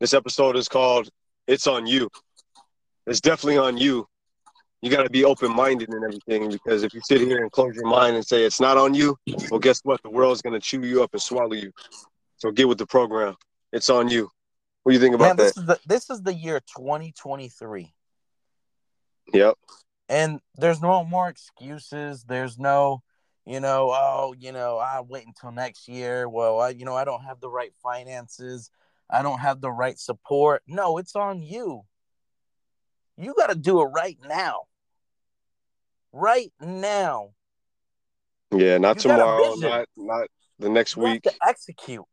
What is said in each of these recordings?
This episode is called "It's on You." It's definitely on you. You got to be open minded and everything because if you sit here and close your mind and say it's not on you, well, guess what? The world's gonna chew you up and swallow you. So get with the program. It's on you. What do you think about Man, this that? is the this is the year 2023. Yep. and there's no more excuses there's no you know oh you know i'll wait until next year well i you know i don't have the right finances i don't have the right support. No it's on you. You got to do it right now. Right now. Yeah, not You tomorrow, not not the next you week. to execute.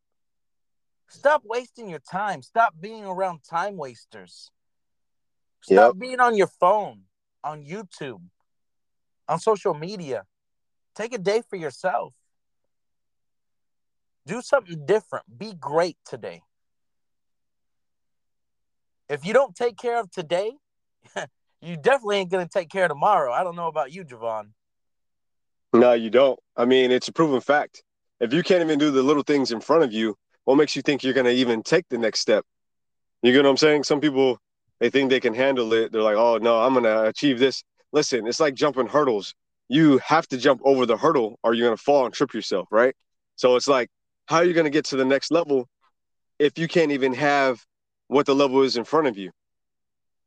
Stop wasting your time. Stop being around time wasters. Stop being on your phone on youtube on social media. Take a day for yourself. Do something different. Be great today if you don't take care of today you definitely ain't gonna take care of tomorrow i don't know about you javan No, you don't. I mean, it's a proven fact. If you can't even do the little things in front of you, what makes you think you're to even take the next step? You get what I'm saying? Some people, they think they can handle it. They're like, oh, no, I'm to achieve this. Listen, it's like jumping hurdles. You have to jump over the hurdle or you're to fall and trip yourself, right? So it's like, how are you to get to the next level if you can't even have what the level is in front of you?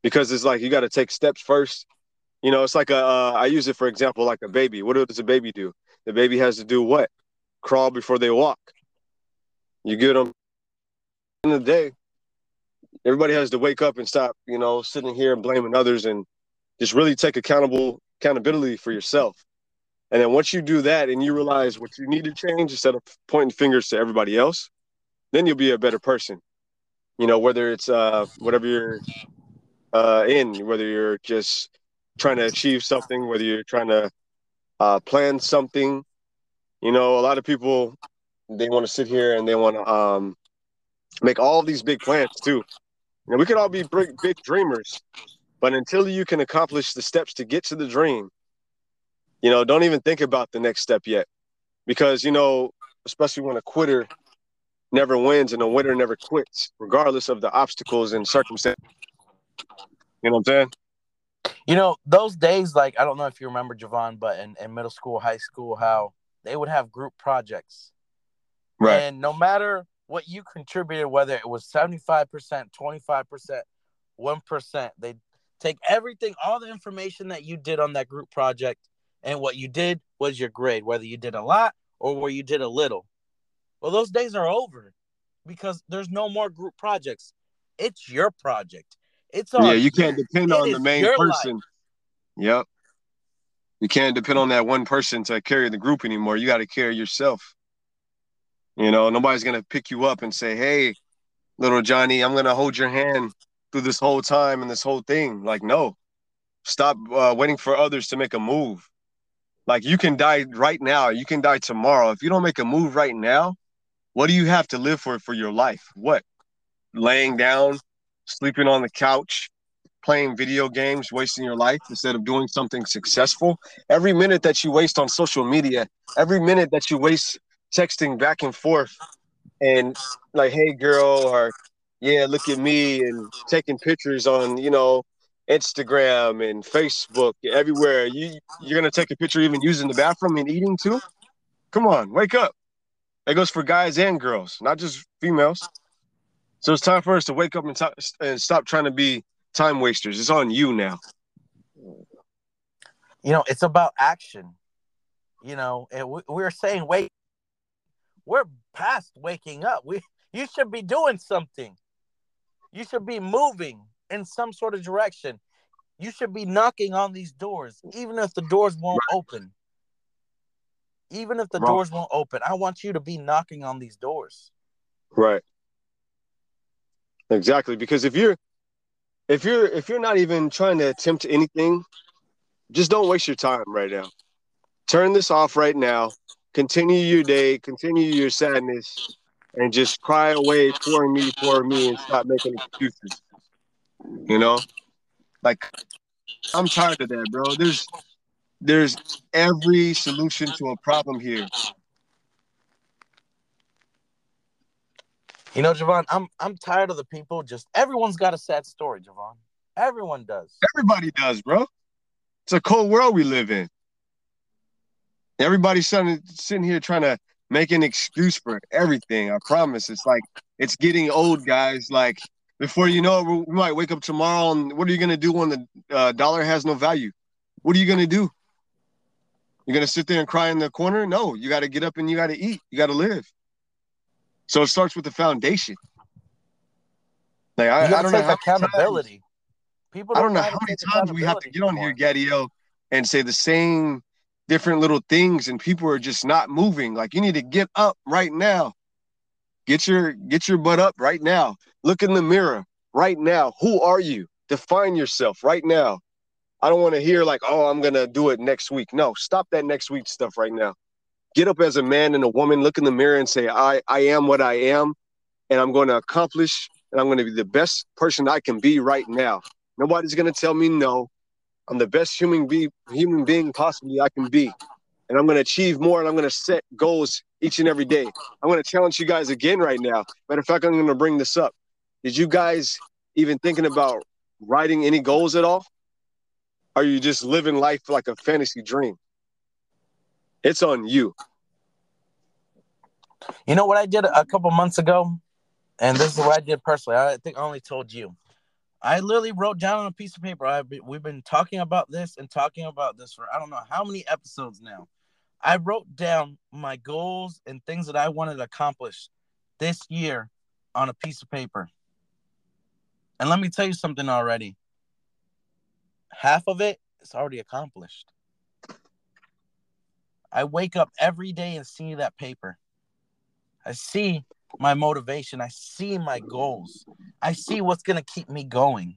Because it's like you got to take steps first. You know, it's like a. Uh, I use it for example, like a baby. What does a baby do? The baby has to do what? Crawl before they walk. You get them. In the day, everybody has to wake up and stop. You know, sitting here and blaming others and just really take accountable accountability for yourself. And then once you do that and you realize what you need to change instead of pointing fingers to everybody else, then you'll be a better person. You know, whether it's uh whatever you're uh in, whether you're just trying to achieve something, whether you're trying to uh, plan something. You know, a lot of people they want to sit here and they want to um, make all these big plans too. You know, we could all be big, big dreamers, but until you can accomplish the steps to get to the dream, you know, don't even think about the next step yet, because you know, especially when a quitter never wins and a winner never quits, regardless of the obstacles and circumstances. You know what I'm saying? you know those days like i don't know if you remember javan but in, in middle school high school how they would have group projects Right. And no matter what you contributed, whether it was 75%, 25%, 1%, they take everything, all the information that you did on that group project, and what you did was your grade, whether you did a lot or where you did a little. Well, those days are over because there's no more group projects. It's your project. It's on Yeah, you can't depend on the main person. Yep. You can't depend on that one person to carry the group anymore. You got to carry yourself. You know, nobody's going to pick you up and say, hey, little Johnny, I'm going to hold your hand through this whole time and this whole thing. Like, no, stop uh, waiting for others to make a move. Like, you can die right now. You can die tomorrow. If you don't make a move right now, what do you have to live for for your life? What? Laying down, sleeping on the couch, playing video games, wasting your life instead of doing something successful. Every minute that you waste on social media, every minute that you waste texting back and forth and like, hey girl, or yeah, look at me and taking pictures on, you know, Instagram and Facebook, everywhere. You you're gonna take a picture even using the bathroom and eating too? Come on, wake up. That goes for guys and girls, not just females. So it's time for us to wake up and, to- and stop trying to be time wasters. It's on you now. you know it's about action you know and we, we're saying wait we're past waking up we you should be doing something you should be moving in some sort of direction you should be knocking on these doors even if the doors won't open even if the Right. doors won't open i want you to be knocking on these doors Right. Exactly. Because if you're if you're if you're not even trying to attempt anything, just don't waste your time right now. Turn this off right now. Continue your day, continue your sadness, and just cry away for me, for me, and stop making excuses. You know? Like I'm tired of that, bro. There's there's every solution to a problem here. You know, Javan, I'm I'm tired of the people. Just everyone's got a sad story, Javan. Everyone does. Everybody does, bro. It's a cold world we live in. Everybody's sitting, sitting here trying to make an excuse for everything. I promise. It's like it's getting old, guys. Like before you know it, we might wake up tomorrow and what are you gonna do when the uh, dollar has no value? What are you gonna do? You're gonna sit there and cry in the corner? No, you got to get up and you got to eat. You got to live. So it starts with the foundation. Like I, I don't know accountability. Times, People don't I don't know how many times we have to get on here, Gadiel, and say the same different little things, and people are just not moving. Like you need to get up right now. Get your get your butt up right now. Look in the mirror right now. Who are you? Define yourself right now. I don't want to hear like, oh, I'm gonna do it next week. No, stop that next week stuff right now. Get up as a man and a woman, look in the mirror and say, I, I am what I am, and I'm to accomplish, and I'm to be the best person I can be right now. Nobody's gonna tell me no. I'm the best human be human being possibly I can be. And I'm gonna achieve more and I'm gonna set goals each and every day. I'm gonna challenge you guys again right now. Matter of fact, I'm gonna bring this up. Did you guys even thinking about writing any goals at all? Are you just living life like a fantasy dream? It's on you. You know what I did a couple months ago? And this is what I did personally. I think I only told you. I literally wrote down on a piece of paper. I've been, we've been talking about this and talking about this for I don't know how many episodes now. I wrote down my goals and things that I wanted to accomplish this year on a piece of paper. And let me tell you something already. Half of it is already accomplished. I wake up every day and see that paper. I see my motivation. I see my goals. I see what's gonna keep me going.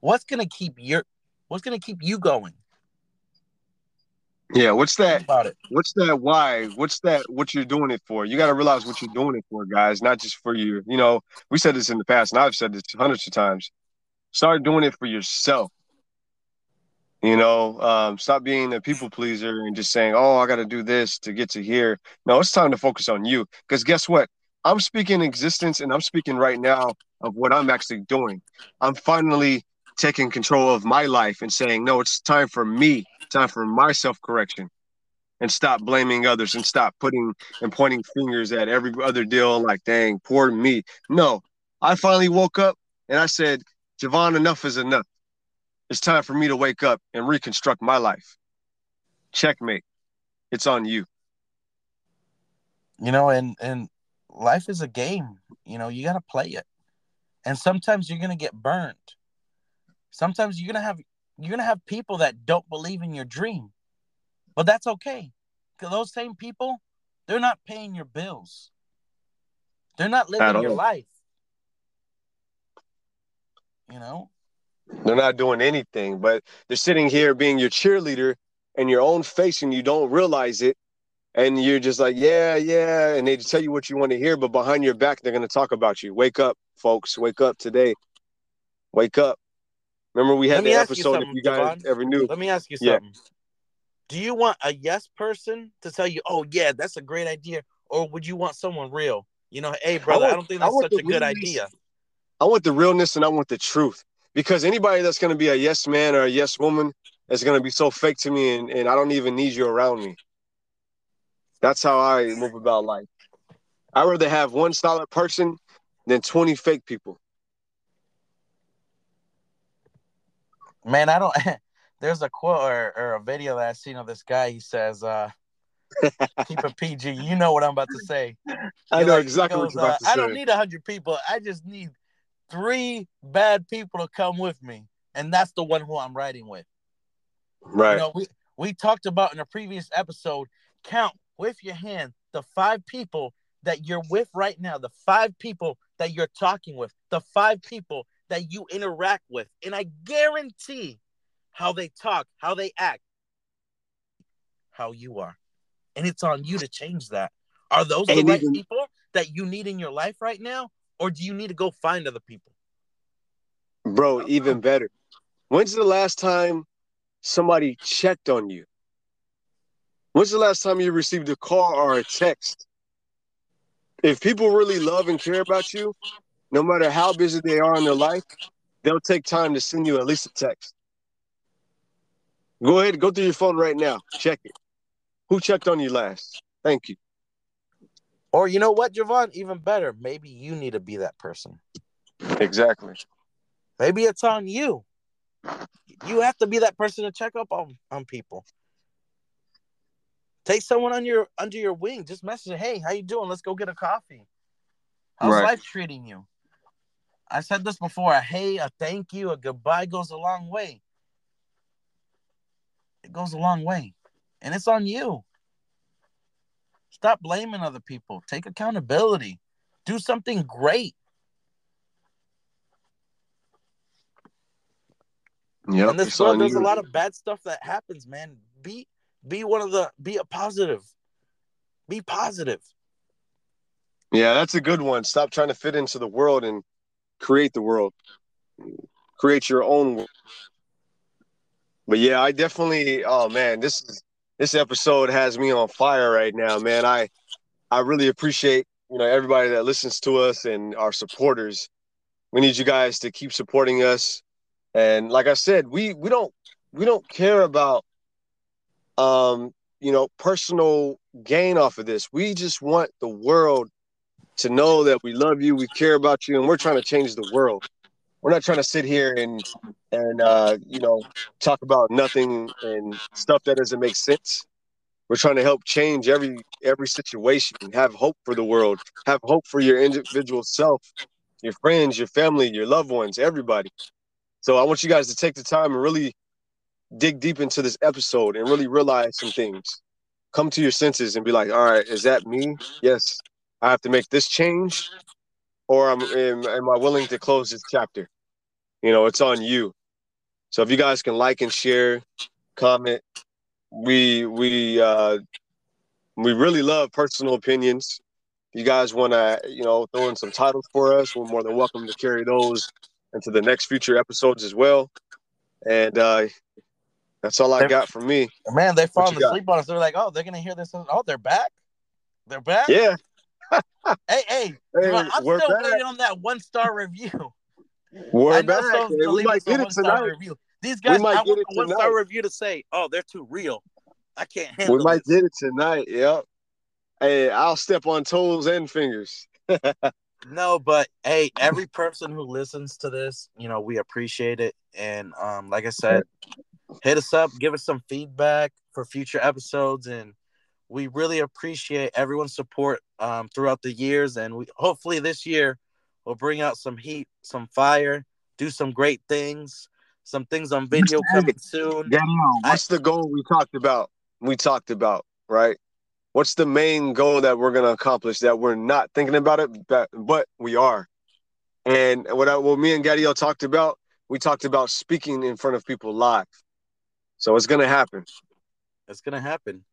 What's gonna keep your what's gonna keep you going? Yeah, what's that? About it. What's that why? What's that what you're doing it for? You gotta realize what you're doing it for, guys, not just for you. You know, we said this in the past, and I've said this hundreds of times. Start doing it for yourself. You know, um, stop being a people pleaser and just saying, "Oh, I got to do this to get to here." No, it's time to focus on you. Because guess what? I'm speaking existence and I'm speaking right now of what I'm actually doing. I'm finally taking control of my life and saying, no, it's time for me, time for my self correction and stop blaming others and stop putting and pointing fingers at every other deal like, dang, poor me. No, I finally woke up and I said, Javan, enough is enough. It's time for me to wake up and reconstruct my life. Checkmate. It's on you. You know, and and life is a game. You know, you got to play it. And sometimes you're going to get burned. Sometimes you're going to have you're going to have people that don't believe in your dream. But that's okay. Cuz those same people, they're not paying your bills. They're not living your life. You know? They're not doing anything, but they're sitting here being your cheerleader and your own face and you don't realize it and you're just like, yeah, yeah, and they tell you what you want to hear, but behind your back, they're gonna talk about you. Wake up, folks. Wake up today. Wake up. Remember, we had the episode. You if you guys Javan, ever knew. Let me ask you something. Yeah. Do you want a yes person to tell you, "Oh yeah, that's a great idea," or would you want someone real? You know, hey brother, I, want, I don't think that's such a good idea. I want the realness and I want the truth because anybody that's going to be a yes man or a yes woman is going to be so fake to me, and, and I don't even need you around me. That's how I move about life. I rather have one solid person than 20 fake people. Man, I don't there's a quote or, or a video that I've seen of this guy. He says, uh, keep a PG. You know what I'm about to say. I know like, exactly goes, what you're about uh, I don't need a hundred people. I just need three bad people to come with me. And that's the one who I'm riding with. Right. You know, we, we talked about in a previous episode, count with your hand the five people that you're with right now, the five people that you're talking with, the five people that you interact with. And I guarantee how they talk, how they act, how you are. And it's on you to change that. Are those the right even, people that you need in your life right now? Or do you need to go find other people? Bro, even better. When's the last time somebody checked on you? When's the last time you received a call or a text? if people really love and care about you, no matter how busy they are in their life, they'll take time to send you at least a text. Go ahead, go through your phone right now. Check it. Who checked on you last? Thank you. Or you know what, Javan? Even better, maybe you need to be that person. Exactly. Maybe it's on you. You have to be that person to check up on, on people. Take someone on your under your wing. Just message, hey, how you doing? Let's go get a coffee. How's right. life treating you? I said this before. A hey, a thank you, a goodbye goes a long way. It goes a long way. And it's on you. Stop blaming other people. Take accountability. Do something great. Yeah. In this world, there's a lot of bad stuff that happens, man. Be be one of the be a positive. Be positive. Yeah, that's a good one. Stop trying to fit into the world and create the world. Create your own world. But yeah, I definitely oh man, this is this episode has me on fire right now, man. I I really appreciate, you know, everybody that listens to us and our supporters. We need you guys to keep supporting us. And like I said, we we don't we don't care about um, you know, personal gain off of this. We just want the world to know that we love you, we care about you, and we're trying to change the world. We're not trying to sit here and and uh, you know talk about nothing and stuff that doesn't make sense. We're trying to help change every every situation. Have hope for the world. Have hope for your individual self, your friends, your family, your loved ones, everybody. So I want you guys to take the time and really dig deep into this episode and really realize some things. Come to your senses and be like, all right, is that me? Yes, I have to make this change, or am, am, am I willing to close this chapter? You know, it's on you. So if you guys can like and share, comment, we we uh, we really love personal opinions. If you guys want to, you know, throw in some titles for us, we're more than welcome to carry those into the next future episodes as well. And uh, that's all I they're, got from me. Man, they falling asleep on us. They're like, oh, they're gonna hear this. Oh, they're back. They're back. Yeah. hey, hey, hey I'm still back. waiting on that one star review. We're back. We might get it tonight. Review. These guys, I want one star review to say, oh, they're too real. I can't handle. We might this. get it tonight. Yep. Hey, I'll step on toes and fingers. no, but hey, every person who listens to this, you know, we appreciate it. And um, like I said, hit us up, give us some feedback for future episodes, and we really appreciate everyone's support um, throughout the years. And we hopefully this year we'll bring out some heat, some fire, do some great things, some things on video coming soon. Daniel, what's I, the goal we talked about? We talked about right. What's the main goal that we're gonna accomplish that we're not thinking about it, but, but we are? And what I, what me and Gadiel talked about, we talked about speaking in front of people live. So it's gonna happen. It's gonna happen.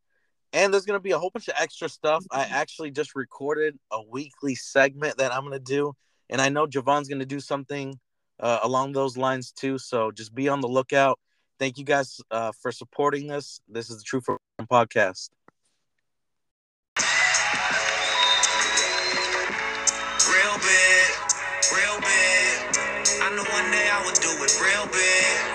And there's gonna be a whole bunch of extra stuff. I actually just recorded a weekly segment that I'm gonna do, and I know Javan's gonna do something uh, along those lines too. So just be on the lookout. Thank you guys uh, for supporting us. This is the True for Podcast. Real big, real big. I know one day I would do it real big.